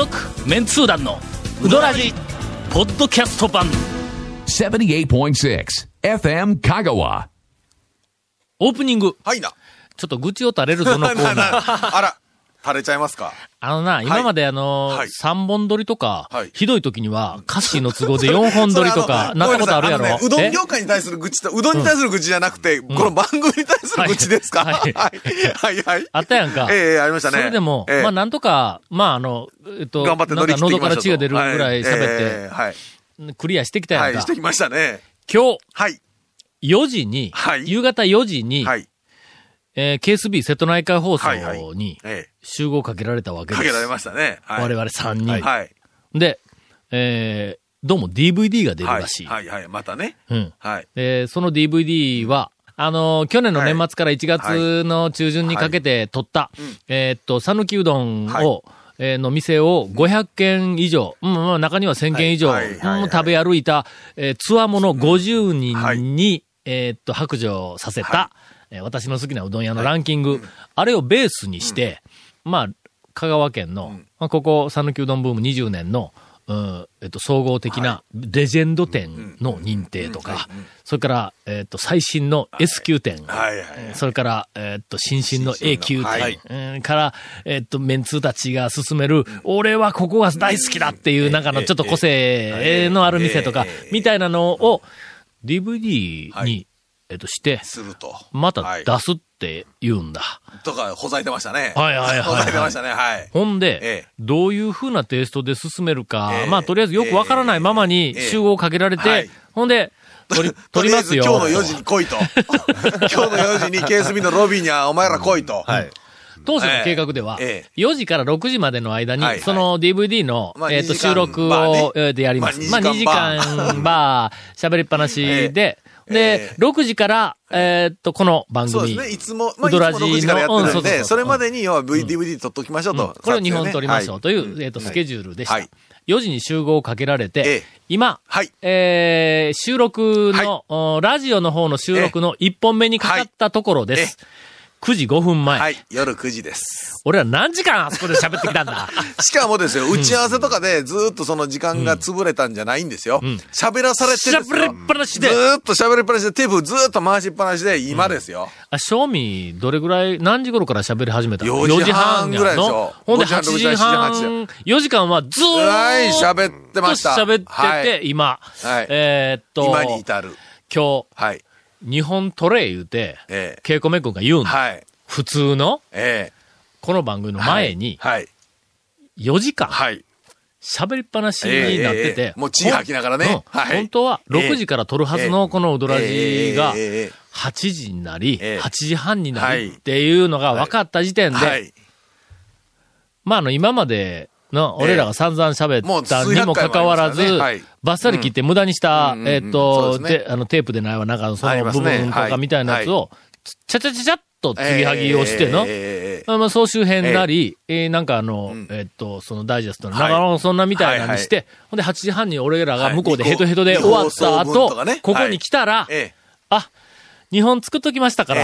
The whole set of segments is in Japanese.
続メンツー団のウドラジポッドキャスト版78.6 FM Kagawa. オープニングはいな。ちょっと愚痴を垂れるぞのコーナー あら、垂れちゃいますか？あのな、今まであの、はい3本撮りとか、はいひどい時には歌詞の都合で4本撮りとか、なったことあるやろ？うどえん業界に対する愚痴と、うどんに対する愚痴じゃなくて、この番組に対する愚痴ですか？ははいい。はい、はい。あったやんか。ええありましたね。それでも、ええまあなんとか、まああの、えっと、頑張って喉から血が出るぐらい喋って、はい。クリアしてきたやはい、んか。してきましたね。今日、はい。4時に、はい夕方4時に、はい。えー KSB 瀬戸内海放送はいはいにえ集合かけられたわえけです。かけられましたね。はい。我々3人。はい。で、えーどうも DVD が出るはいらしい。。はい、はい。またね。うん。はい。で、その DVD は、あの、去年の年末から1月の中旬にかけて撮った、えーっと、讃岐うどんを、はいえーの店を500軒以上、うん、まあ中には1000軒以上、はいはいはいはいうん食べ歩いた、えー、つわもの50人に、えーっと、白状させた、えー私の好きなうどん屋のランキング、あれをベースにして、まあ、香川県の、まあ、ここ、讃岐うどんブーム20年の、うん、えっと、総合的なレジェンド店の認定とか、それから、えっと、最新の S 級店、それから、えっと、新進の A 級店、はい。うんから、えっと、メンツーたちが進める、俺はここが大好きだっていう、なん。かのちょっと個性のある店とか、みたいなのを DVD はに、えっと、して、すると。またはい出すって言うんだ。とか、ほざいてましたね。はいはいはいはいほざいてましたね。はい。ほんで、ええどういう風なテイストで進めるか、ええまあ、とりあえずよくわからないままにええ集合かけられて、はいほんで、撮り、撮りますよ。とりあえず今日の4時に来いと。今日の4時に KSB のロビーにはお前ら来いと。はい。当初の計画では、え4時から6時までの間に、はいはいその DVD の、まあえっ、と、2時間収録を、えーでやります。まあ、まあ2 2時時間間バー、喋りっぱなしで、えで、え6時から、えっと、この番組。そうですね。いつも、まあ、いつもウドラジの6時からやってるんで、それまでに要は VDVD 撮っときましょうと。これを2本撮りましょうという、はいえっ、と、スケジュールでした。はい4時に集合をかけられて、ええ今、はいえー収録の、おラジオの方の収録の1本目にかかったところです。9時5分前。はい。夜9時です。俺ら何時間あそこで喋ってきたんだ？しかもですよ、打ち合わせとかでずーっとその時間が潰れたんじゃないんですよ。喋らされてる喋りっぱなしでずーっと喋りっぱなしで、テープずーっと回しっぱなしで、今ですよ。あ、正味、どれぐらい、何時頃から喋り始めたの？4時半ぐらいでしょ4時半やのほんで5時半8時半、4時間はずーっはい、喋ってました。と喋ってて、はい今、はいえーっと、今に至る。今はい。日、日本トレイ言うて、ええ。ケイコメ君が言うんだ。はい。普通の、えこの番組のえ前に、はい。4時間、はい。喋りっぱなしになってえええもう血吐きながらね。はい。本当は6時から撮るはずのこのウドラジがええええええ。8時になり、ええ。8時半になはい。りっていうのが分かった時点で、はい。まああの今までの俺らが散々喋ったにもかかわらずバッサリ切って無駄にしたう、ん。えっうんと、であのテープでないわ、なんかその部分とかみたいなやつを、ちゃちゃちゃちゃっと継ぎはぎをしての、まあまあ、総集編なり、えーなんかあの、えっと、そのダイジェストの、はい。なんかそんなみたいなのにして、ほんで8時半に俺らが向こうでヘトヘトではい終わった後、ここに来たら、えあ、日本作っときましたから、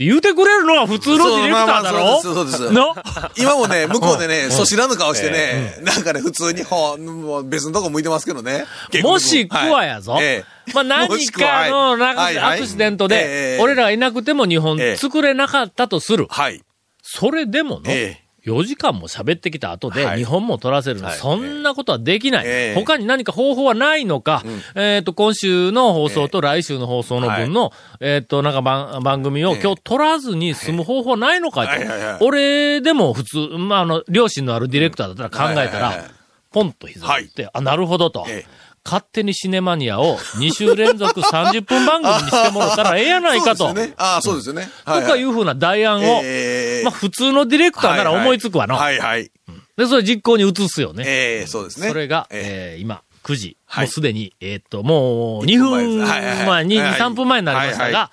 ってええ言うてくれるのは普通のディレクターだろ？そうまあまあそうですそうですの今もね、向こうでね、そ知らぬ顔してね、なんかね、普通にほう別のとこ向いてますけどね。もしくはやぞ。まあ何かはの、なんかアクシデントえでえ、俺らがいなくても日本ええ。作れなかったとする。はい。それでもの、ええ4時間も喋ってきた後で、はい。日本も取らせるの、はい。そんなことはできない。ええ。他に何か方法はないのか、えっ、と、今週の放送と来週の放送の分の、えっ、と、なんか番番組をええ。今日取らずに済む方法はないのかと、はい。はい。はい。俺でも普通、まあ、あの、良心のあるディレクターだったら考えたら、はい。はい。はい。ポンと膝って、あ、なるほどと。ええ勝手にシネマニアを2週連続30分番組にしてもらったらええやないかと。そうですよね。ああ、そうですよね。とかいうふうな代案を、ええまあ普通のディレクターなら思いつくわの。はいはい。で、それ実行に移すよね。ええそうですね。それが、ええー今、9時。はいもうすでに、えーっと、もう2分前に、はいはい3分前になりましたはいはが、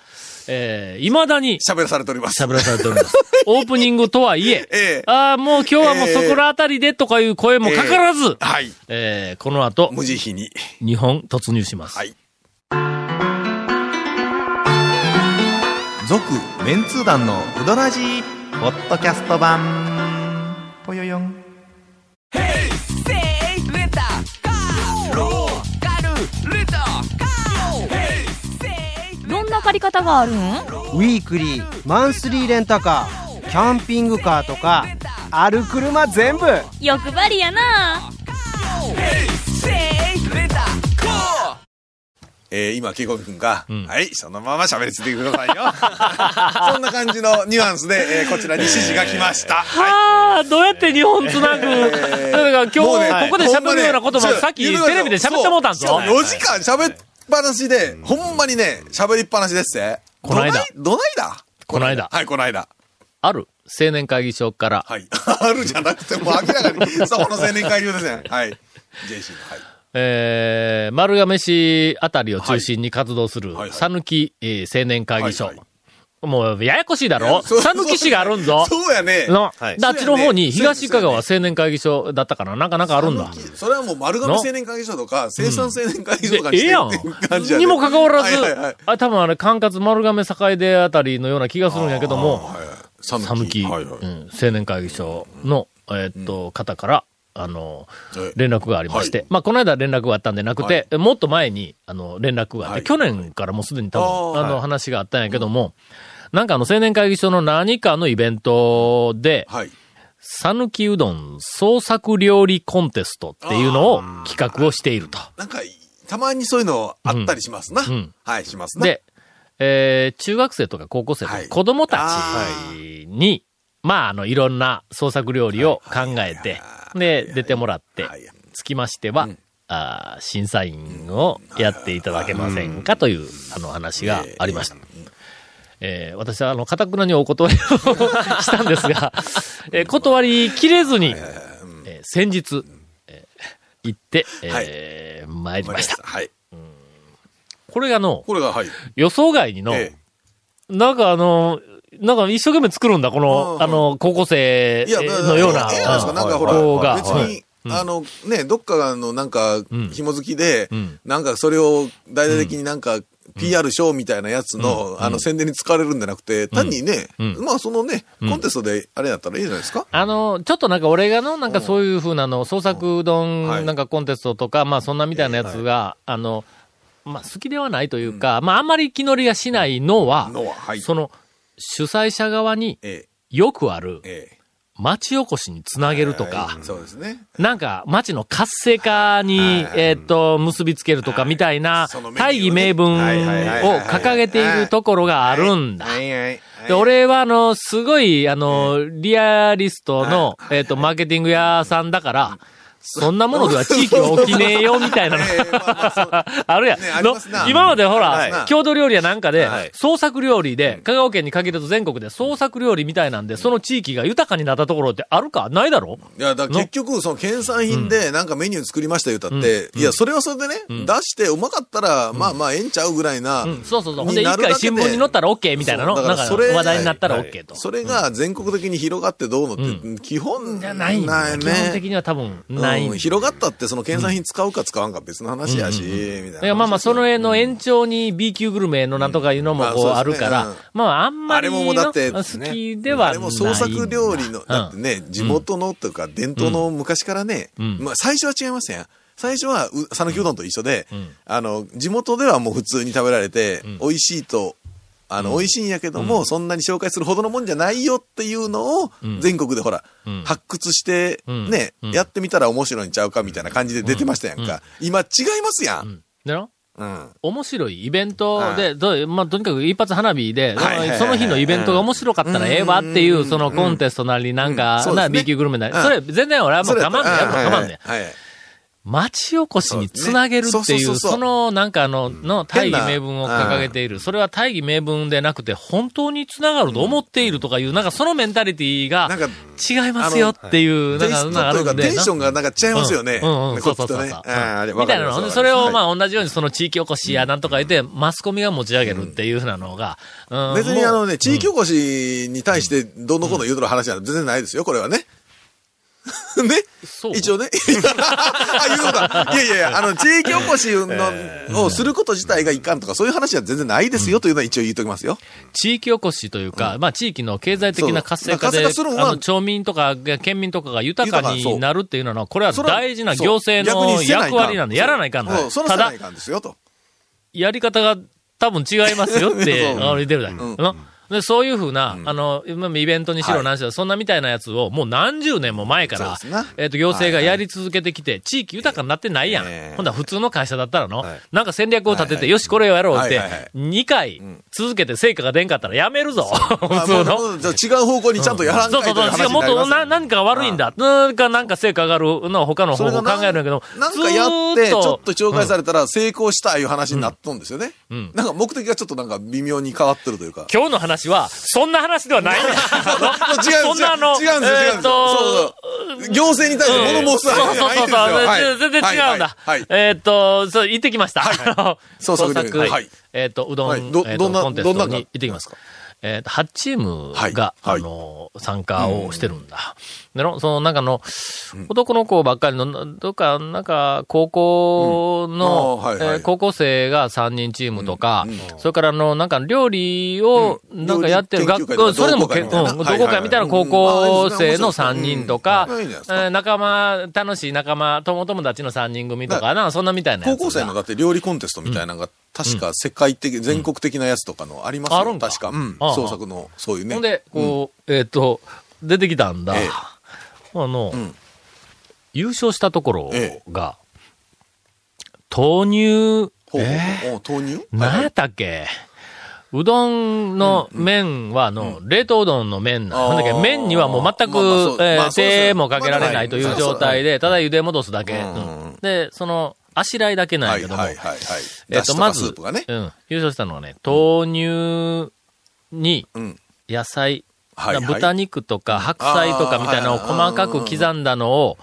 えー、未だにえ喋らされております。喋らされております。オープニングとはいえ、ええああ、もう今日はもうそこらあたりでとかいう声もかからず、はい。えーこの後、無慈悲に。日本突入します。はい。続メンツー団のウドラジーポッドキャスト版ぽよよん借り方があるんウィークリーマンスリーレンタカーキャンピングカーとかある車全部欲張りやなえー、今、ケイコミ君が、んはい、そのまま喋りついてくださいよ。そんな感じのニュアンスで、えーこちらに指示が来ました。はい。ああ、どうやって日本つなぐ。だから今日、ねここで喋るようなこともさっきテレビで喋ってもうたんぞ。4時間喋っぱなしで、ほんまにね、喋りっぱなしですって。この間どないだ？この間はい、この間。ある青年会議所から、はい。あるじゃなくて、もう明らかに、そこの青年会議ですね。はい。JC の、はい。えー、丸亀市あたりを中心に活動するはいはい、さぬきえー青年会議所はいは。もう、ややこしいだろ？そうさぬき市があるんぞ。そうやね。の、はい。であっちの方に東香川青年会議所だったかな？なんかなんかあるんだ。それはもう丸亀青年会議所とか、生産青年会議所でとかにしてええやんっていう感じやね。にもかかわらず、はいはいはい。あ、多分あれ、管轄丸亀境出あたりのような気がするんやけども、はいはいささぬき、はいはい。うん青年会議所の、えーっと、方から、あのえ、連絡がありまして、はい。まあ、この間連絡があったんでなくて、もっと前に、あの、連絡があって、はい。去年からもうすでに多分、あの、はい。話があったんやけども、なんかあの、青年会議所の何かのイベントで、はい。さぬきうどん創作料理コンテストっていうのを企画をしていると。なんか、たまにそういうのあったりしますな。んはい、しますな。で、えー中学生とか高校生とかはい子供たちに、まあ、あの、いろんな創作料理を考えて、で、出てもらってはい、つきましては、あー審査員をやっていただけませんかという、あの話がありました。えー私は、あの、かたくなにお断りをしたんですが、えー断りきれずに、えー先日、えー行って、えー参りました。はい。これがの、これが、はい。予想外にの、えなんかあの、なんか一生懸命作るんだ、この、うんあの、高校生のような、なんか、ほら。別に、あの、ね、どっかのなんかん、紐付きでん、なんかそれを大々的になんか、PR ショーみたいなやつの、あの、宣伝に使われるんじゃなくて、単にね、ん。まあそのね、コンテストであれやったらいいじゃないですか？あの、ちょっとなんか俺がの、なんかそういう風なの、創作うどはい。んなんかコンテストとか、まあそんなみたいなやつが、あの、まあ好きではないというか、まああんまり気乗りがしないのは。その、主催者側にえ。よくあるえ、え町おこしにつなげるとか。え、そうですね。なんか、町の活性化に、えーっと、結びつけるとかみたいな大義名分を掲げているところがあるんだ。俺は、あの、すごい、あの、リアリストの、えーっと、マーケティング屋さんだから、そんなものでは地域は起きねえよ、みたいな あるやん。今までほはい。ら、郷土料理やなんかではい、創作料理で、香川県に限らず全国で創作料理みたいなんで、その地域が豊かになったところってあるか？ないだろ？いや、だから結局、その県産品でなんかメニュー作りました言うたって、いや、それはそれでね、出してうまかったら、まあまあ、ええんちゃうぐらいな。うん、そうそうそう。ほんで、一回新聞に載ったら OK みたいなの？なんか、話題になったら OK と。それが全国的に広がってどうのって、基本、じゃない基本的ね。には多分、ないんだうん広がったって、その県産品使うか使わんか別の話やし、みたいな。まあまあ、その絵の延長に B 級グルメのなんとかいうのもこうまああるからまあ、あんまりあれももうだっての好きではない。あれも創作料理の、だってね、地元のとか伝統の昔からね、ん。まあ最初は違いますやん。最初は、う讃岐うどんと一緒で、あの、地元ではもう普通に食べられて、美味しいと、あの、美味しいんやけども、そんなに紹介するほどのもんじゃないよっていうのを、全国でほら、ん。発掘して、ん。ね、うん。やってみたら面白いんちゃうかみたいな感じで出てましたやんか。今違いますやん。でのうん。面白いイベントで、どうまあ、とにかく一発花火で、はいはいはいその日のイベントが面白かったらええわっていう、そのコンテストなりなんか、な、うん。そうですね。B 級グルメなり、うん。それ全然俺はもう我慢でや我慢で。はい。はい。町おこしにつなげるっていう、そのなんかあの、の大義名分を掲げている。それは大義名分でなくて、本当につながると思っているとかいう、なんかそのメンタリティがなんか、違いますよっていう、なんか、なんか。テンションがなんか違いますよね。うん。うんそうそうそうみたいなの。それをまあ、あ同じようにその地域おこしやなんとか言って、マスコミが持ち上げるっていうふうなのが、うん。別にあのね、地域おこしに対してどんどこの言うとる話は全然ないですよ、これはね。ね？一応ね。あ、言うのか。いやいやいや、あの、地域おこしの、をすること自体がいかんとか、そういう話は全然ないですよというのは一応言うときますよ。地域おこしというか、まあ地域の経済的な活性化で、化あの、町民とか県民とかが豊かになるっていうのは、これは大事な行政の役割なんで、やらないかんのただ。やり方が多分違いますよって、あの言ってるだけ。うん。のでそういうふうな、あの、今イベントにしろはい何しろ、そんなみたいなやつをもう何十年も前からえっと、行政がやり続けてきて、地域豊かになってないやん。ええほんだら普通の会社だったらの、はいなんか戦略を立てて、はいはいよし、これをやろうってはいはいはい、2回続けて成果が出んかったらやめるぞ。普あ通の。違う方向にちゃんとやらんかそそうそう。いうもっとな何かが悪いんだ。なんか、なんか成果上がるのは他の方法を考えるんだけど、なんかやって、ちょっと紹介されたら成功したいう話になっとんですよね。んなんか目的がちょっとなんか微妙に変わってるというか。今日の話は、そんな話ではないね。んですそんなあの、違うんですよ、違うんですよ。行政に対して物申す話じゃないんですよ。そうそうそうはい。全然違うんだ。はい。はいえーっと、そう、行ってきました。あの創作えーっと、うどん、はい。どえーっとどんなコンテストに行ってきます。えーっと、8チームが、はい。はい。あの、参加をしてるんだ。での、その中の、男の子ばっかりの、どっか、なんか、高校の、高校生が3人チームとか、それからあの、なんか料理を、なんかやってる学校、それでもけ、うん、同好会みたいな高校生の3人とか、仲間、楽しい仲間、友友達の3人組とかな、そんなみたいな。高校生のだって料理コンテストみたいなのが、確か世界的、全国的なやつとかのありますよ。確か。うん。創作の、そういうね。ほんで、こう、えっ、と、出てきたんだ。ええあの、ん。優勝したところえが、豆乳、えほうお豆乳？何やったっけ？うどんの麺は、あの、冷凍うどんの麺なんだ。け？ど麺にはもう全く、え手もかけられないという状態で、ただ茹で戻すだけ。で、その、あしらいだけなんはいやけども、はいはいはい。えっと、まず優勝したのはね、豆乳にうん。野菜、豚肉とか白菜とかみたいなのを細かく刻んだのを、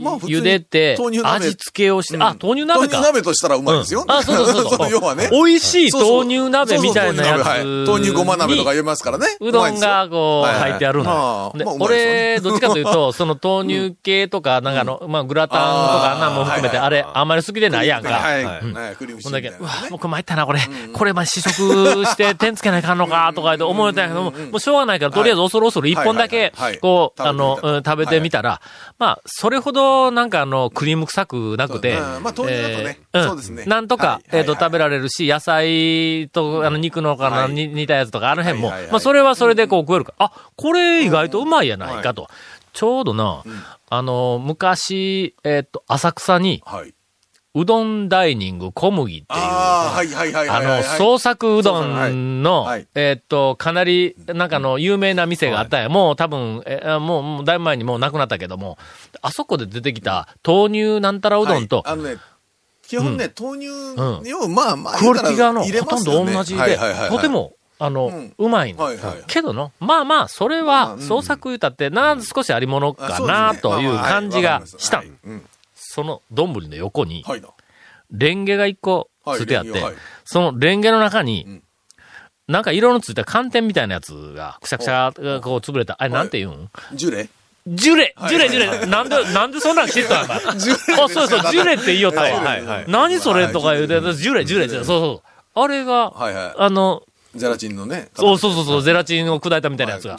まあ普通に茹でて味付けをして、うん。あ、豆乳鍋か。豆乳鍋としたらうまいですよ。うんあ、そうそうそう。そう。要はね。美味しい豆乳鍋みたいなやつ豆乳ごま鍋とか言いますからね。うどんがこう入ってあるの俺、どっちかというと、その豆乳系とか、なんかあの、まあグラタンとかあんなんも含めて、あれ、あんまり好きでないやんか。はい。ほん。だけ、うわもう参ったな、これ。これ、まあ、試食して、点つけないかんのか、とか言って思えたんやけども、もうしょうがないから、とりあえず恐る恐る一本だけこう、あの、うん食べてみたら、まあ、それほど、なんかあの、クリーム臭くなくて、まあ豆乳だとね。そうですね。なんとかは、いえっと、食べられるし、野菜と、あの、肉のかな、はい。に似たやつとか、あの辺もまあ、それはそれでこう食えるから、あ、これ意外とうまいやないかと。ちょうどな、あの、昔、えっと、浅草に、はい。うどんダイニング小麦っていう、ああ、はいはいはいあはいはい。の、創作うどんの、えーっと、かなり、なんかの、有名な店があったんや。もう多分、えーもう、もうだいぶ前にもうなくなったけども、あそこで出てきた豆乳なんたらうどんと、はい。あのね、基本ね、豆乳うん。を、まあまあ、クオリティがあの、ほとんど同じで、とても、あの、うまいの。けどの、まあまあ、それは、うん。創作歌って、な、少しありものかな、という感じがしたその、丼の横に、はいな。レンゲが一個はいついてあって、そのレンゲの中に、ん。なんか色のついた寒天みたいなやつが、くしゃくしゃがこう潰れた。あれなんて言う？んジュレ。ジュレ！はい。ジュレ！ジュレ！なんで、なんでそんなん知ったんだ ジュレあ、そうそう、ジュレって言いよったわ。はい。はい。何それとか言うて、ジュレ、ジュレ、ジュレ、そうそう。あれが、はいはい。あの、ゼラチンのね。そうそうそうゼラチンを砕いたみたいなやつが。あ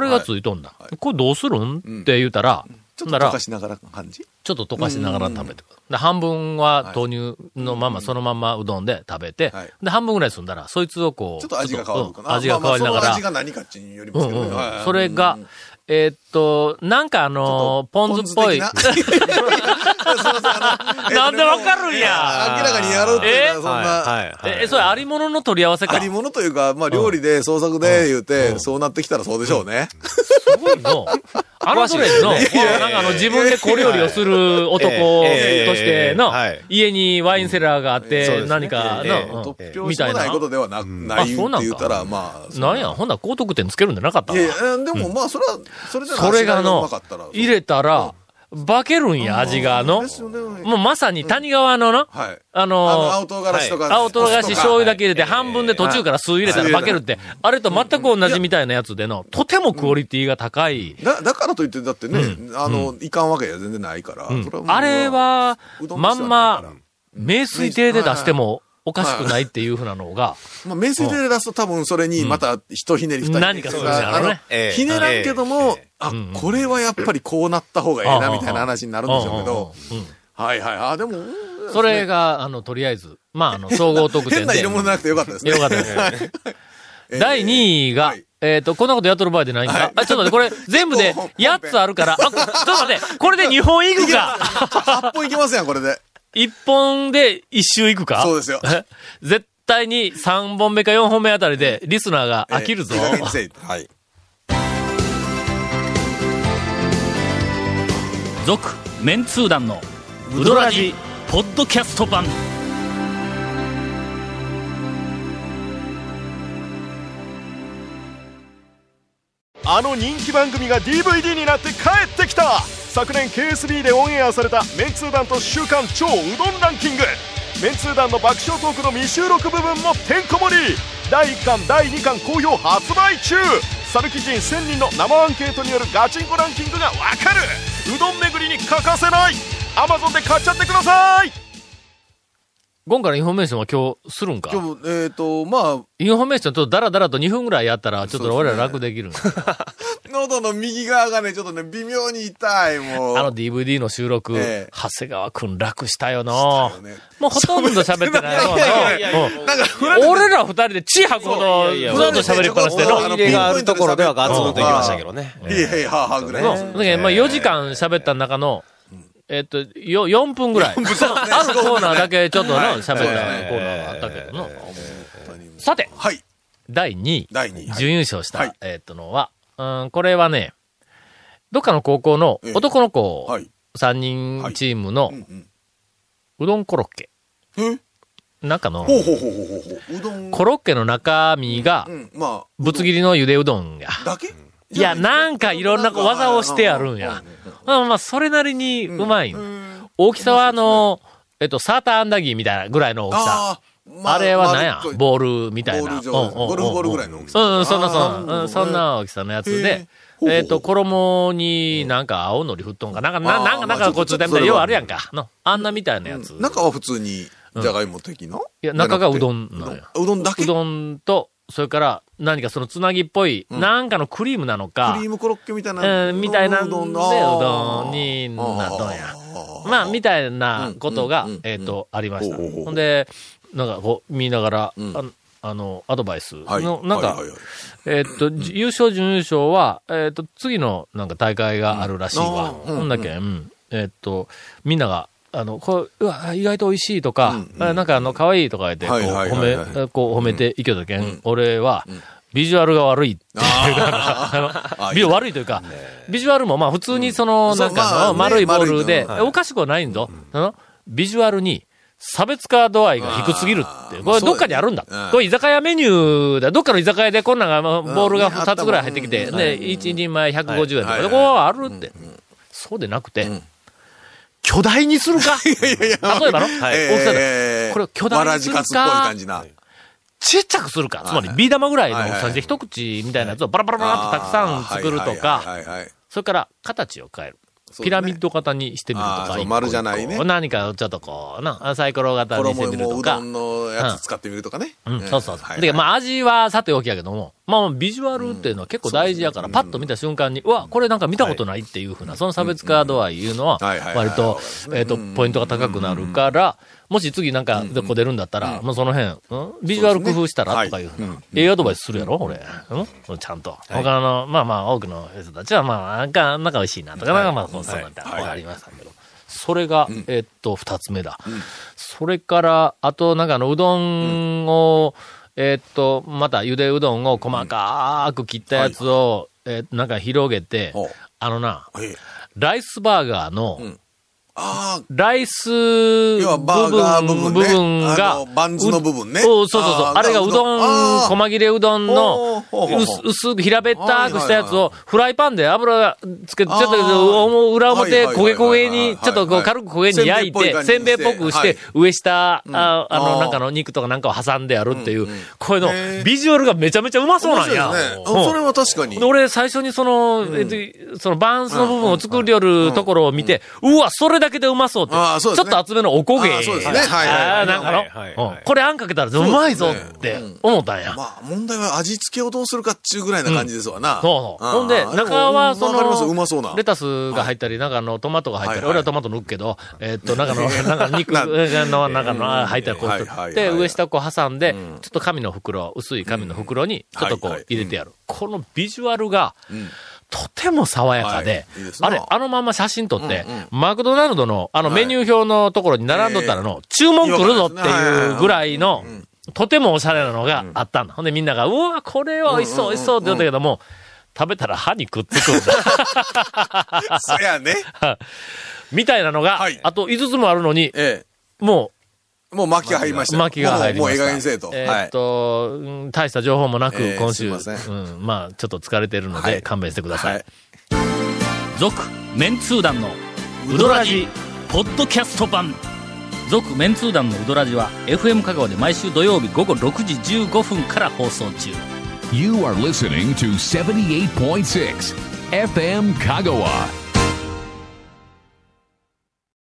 れがはい。ついとんだ。はい。これどうするん？って言うたら、ちょっと溶かしながらの感じ？ちょっと溶かしながら食べて。で半分は豆乳のまま、そのままうどんで食べて、はい。で、半分ぐらい済んだら、そいつをこう、ちょっと味が変わるかな。うん。味が変わりながら。味、が何かっちによりますけどそれが、えーっと、なんかあのー、ポン酢っぽい。な？なんでわかるんや。明らかにやるっていうのは、そんな。え、それありものの取り合わせか？ありものというか、まあ料理で創作で言うて、そうなってきたらそうでしょうね。すごいの。あのトレの、なんかあの自分で小料理をする男としてのはい、家にワインセラーがあって、何かええの、うん突拍子もないことではなないってあそうなんか。言ったら、まあ。なんや、ほんなら高得点つけるんじゃなかったわいやでもまあ、それは、それでそれがうのまかったら、入れたら、化けるんや、味がの。もうまさに谷川のの、はい。ああの、の青唐辛子とか。青唐辛子醤油だけ入れてはい。半分で途中から酢入れたら化けるって、あれと全く同じみたいなやつでの、とてもクオリティが高い。だだからといって、だってね、あの、いかんわけや全然ないから。あれはまんま、名水亭で出してもおかしくないっていうふうなのが、まあ、名水で出すと多分それにまた一ひねり二ひねり何かするんだろうねあのええ。ひねらんけども、あうん、これはやっぱりこうなった方がええな、みたいな話になるんでしょうけど、はいはい。あ、でも、うん。それが、あの、とりあえず、まあ、あの、総合得点で。変な色物なくてよかったですね。よかったです。第2位が、はい。えっ、と、こんなことやっとる場合でないんか、はい。あ、ちょっと待って、これ、全部で 本8つあるから、あ、ちょっと待って、これで2本いくか8本いきますやん、これで。!1 本で1周いくか？そうですよえ 絶対に3本目か4本目あたりで、リスナーが飽きるぞ。えーはい。続メンツー団のウドラジポッドキャスト版あの人気番組が DVD になって帰って昨年 KSB でオンエアされたメンツー団と週刊超うどんランキング。メンツー団の爆笑トークの未収録部分もてんこ盛り。第1巻第2巻好評発売中。さぬき人1000人の生アンケートによるガチンコランキングがわかる。うどん巡りに欠かせない。Amazon で買っちゃってください。ゴンからインフォメーションは今日するんか？今日、えっ、と、まインフォメーションちょっとダラダラと2分ぐらいやったら、ちょっと俺ら楽できるんやあ、喉の右側がね、ちょっとね、微妙に痛い、もう。あの DVD の収録、ええ。長谷川くん楽したよな。よね。もうほとんど喋ってないのいやいやいやうん。なんか、俺ら二人で血吐くほど、ずっと喋りっぱなしでの。入れがあるところではガツンといきましたけどね。いやいや、はぐらい。まあ4時間喋った中の、えっと、よ、4分ぐらい。あるコーナーだけちょっとの喋ったコーナーがあったけどの。さて、はい。第2位。第2位。はい。準優勝した、はい。えっとのは、うん、これはね、どっかの高校のええ男の子はい。3人チームのうどんコロッケ。え？中の。コロッケの中身が。ぶつ切りのゆでうどんや。だけ？いや、なんかいろんな技をしてあるんや。うん、まあ、それなりにうまいん。大きさはあの、えっと、サーターアンダギーみたいなぐらいの大きさ。まあれは何や？ボールみたいな。ゴルフボールぐらいの大きさ。うん、そんなそんな、そんな大きさのやつで、えっと、衣になんか青のり振っとんか、なんか、なんか、なんか、まあこっちでみたいな、要はあるやんか。の、あんなみたいなやつ。中は普通に、じゃがいも的な、いや、中がうどんなのよ。うどんだけ？うどんと、それから、何かそのつなぎっぽい、なんかのクリームなのか。ク、リームコロッケみたいな？うん、みたいなんで、うの。どんになっとんや。まあ、みたいなことがうんうんうん、えっと、ありました。ほんで、なんかこう、見ながら、ん。あのアドバイスはい。の、なんかはいはいはい、えっと、じ優勝、準優勝は、えっと、次のなんか大会があるらしいわ。うん。ほんだけ、うん。えっと、みんなが、あの、こう、うわ、意外と美味しいとか、うん。うん。あなんかあの、可愛いとか言って、こう、はいはい褒はい。はいめ、こう、褒めていけたけん、ん。俺は、ビジュアルが悪いっていうか、ビジュアル悪いというか、ビジュアルもまあ普通にその、うん。なんか丸いボールで、おかしくはないんぞ。あのビジュアルに、差別化度合いが低すぎるって。これどっかにあるんだ。うん。これ居酒屋メニューだ。どっかの居酒屋でこんなんが、まあボールがね2つぐらい入ってきて、で、1人前150円とか、はい。ここはあるって。そうでなくて、巨大にするか？例えばの、大きさで。これを巨大にするじか。ちっちゃくするか。つまり、ビー玉ぐらいの大きさで一口みたいなやつをバラバラバラっとたくさん作るとか、はいはいはいはい。それから形を変える。ピラミッド型にしてみるとか、あーそう一個丸じゃないね。何かちょっとこう、な、サイコロ型にして衣みるとか。もうどんのやつ使ってみるとかね。うん、そうそうそう。はいで、まあ味はさておきやけども、まあビジュアルっていうのは結構大事やから、パッと見た瞬間に、うわ、これなんか見たことないっていうふうな、その差別化度合いいうのははいはい、はい割とえっと、ポイントが高くなるから、もし次なんか、こう出るんだったら、もうその辺、うん？ビジュアル工夫したらとかいうふうな、ええアドバイスするやろ俺。うん？ちゃんと。他の、まあまあ、多くの人たちは、まあ、なんか、なんか美味しいなとか、なんかまあ、そうなんだ。わかりましたけど。それが、えっと、二つ目だ。それから、あと、なんかあの、うどんを、えっと、また、ゆでうどんを細かく切ったやつを、えーなんか広げてあのな、ええ。ライスバーガーの、ライス部バーガー部分、分ね。部分がバンズの部分ね。うそうそうそう。あれがうどん、細切れうどんの薄薄く平べったくしたやつを、フライパンで油つけて、ちょっと裏表焦げ焦げに、はいちょっとこうはい軽く焦げに焼いて、せんべいっぽくして上下、あの、ー。なんかの肉とかなんかを挟んであるっていう、これのへービジュアルがめちゃめちゃうまそうなんや。それは確かに。で。俺、最初にその、えっとそのバンスの部分を作りよるところを見て、うわ、それだけでうまそうって。あーそうですね。ちょっと厚めのおこげ。そうですね。はいあーなんかの、はいはいはい。うんこれあんかけたらうまいぞって思ったんや。まあ、問題は味付けをどうするかっちゅうぐらいな感じですわな。そうそう。ほんで、中はその、うまそうな。レタスが入ったり、なんかあの、トマトが入ったり、はいはい。俺はトマト抜くけど、えーっと、なんかの、なんか肉なの、なんかの、あ入ったりこうはいはいはいで、上下こう挟んで、ちょっと紙の袋、薄い紙の袋に、ちょっとこう入れてやる。このビジュアルが、んとても爽やかではい。いいであれ、あのまま写真撮ってうんうん、マクドナルドのあのメニュー表のところに並んどったらの、注文来るぞっていうぐらいの、とてもおしゃれなのがあったんだ。ほんでみんなが、うわ、これは美味しそう、美味しそうって言ったけども、食べたら歯にくっつくんだ。そやね。みたいなのがはい、あと5つもあるのに、えもえ。もう巻きが入りましう、たよ。巻きが入りまもう、もうええした。加減にせえと。えーっはい。と、うん大した情報もなく、えー今週、ませうん、まあ、ちょっと疲れてるので、はい勘弁してください。はい続メンツー団のウドラジポッドキャスト版続メンツー団のウドラジは FM 香川で毎週土曜日午後6時15分から放送中 You are listening to 78.6 FM Kagawa.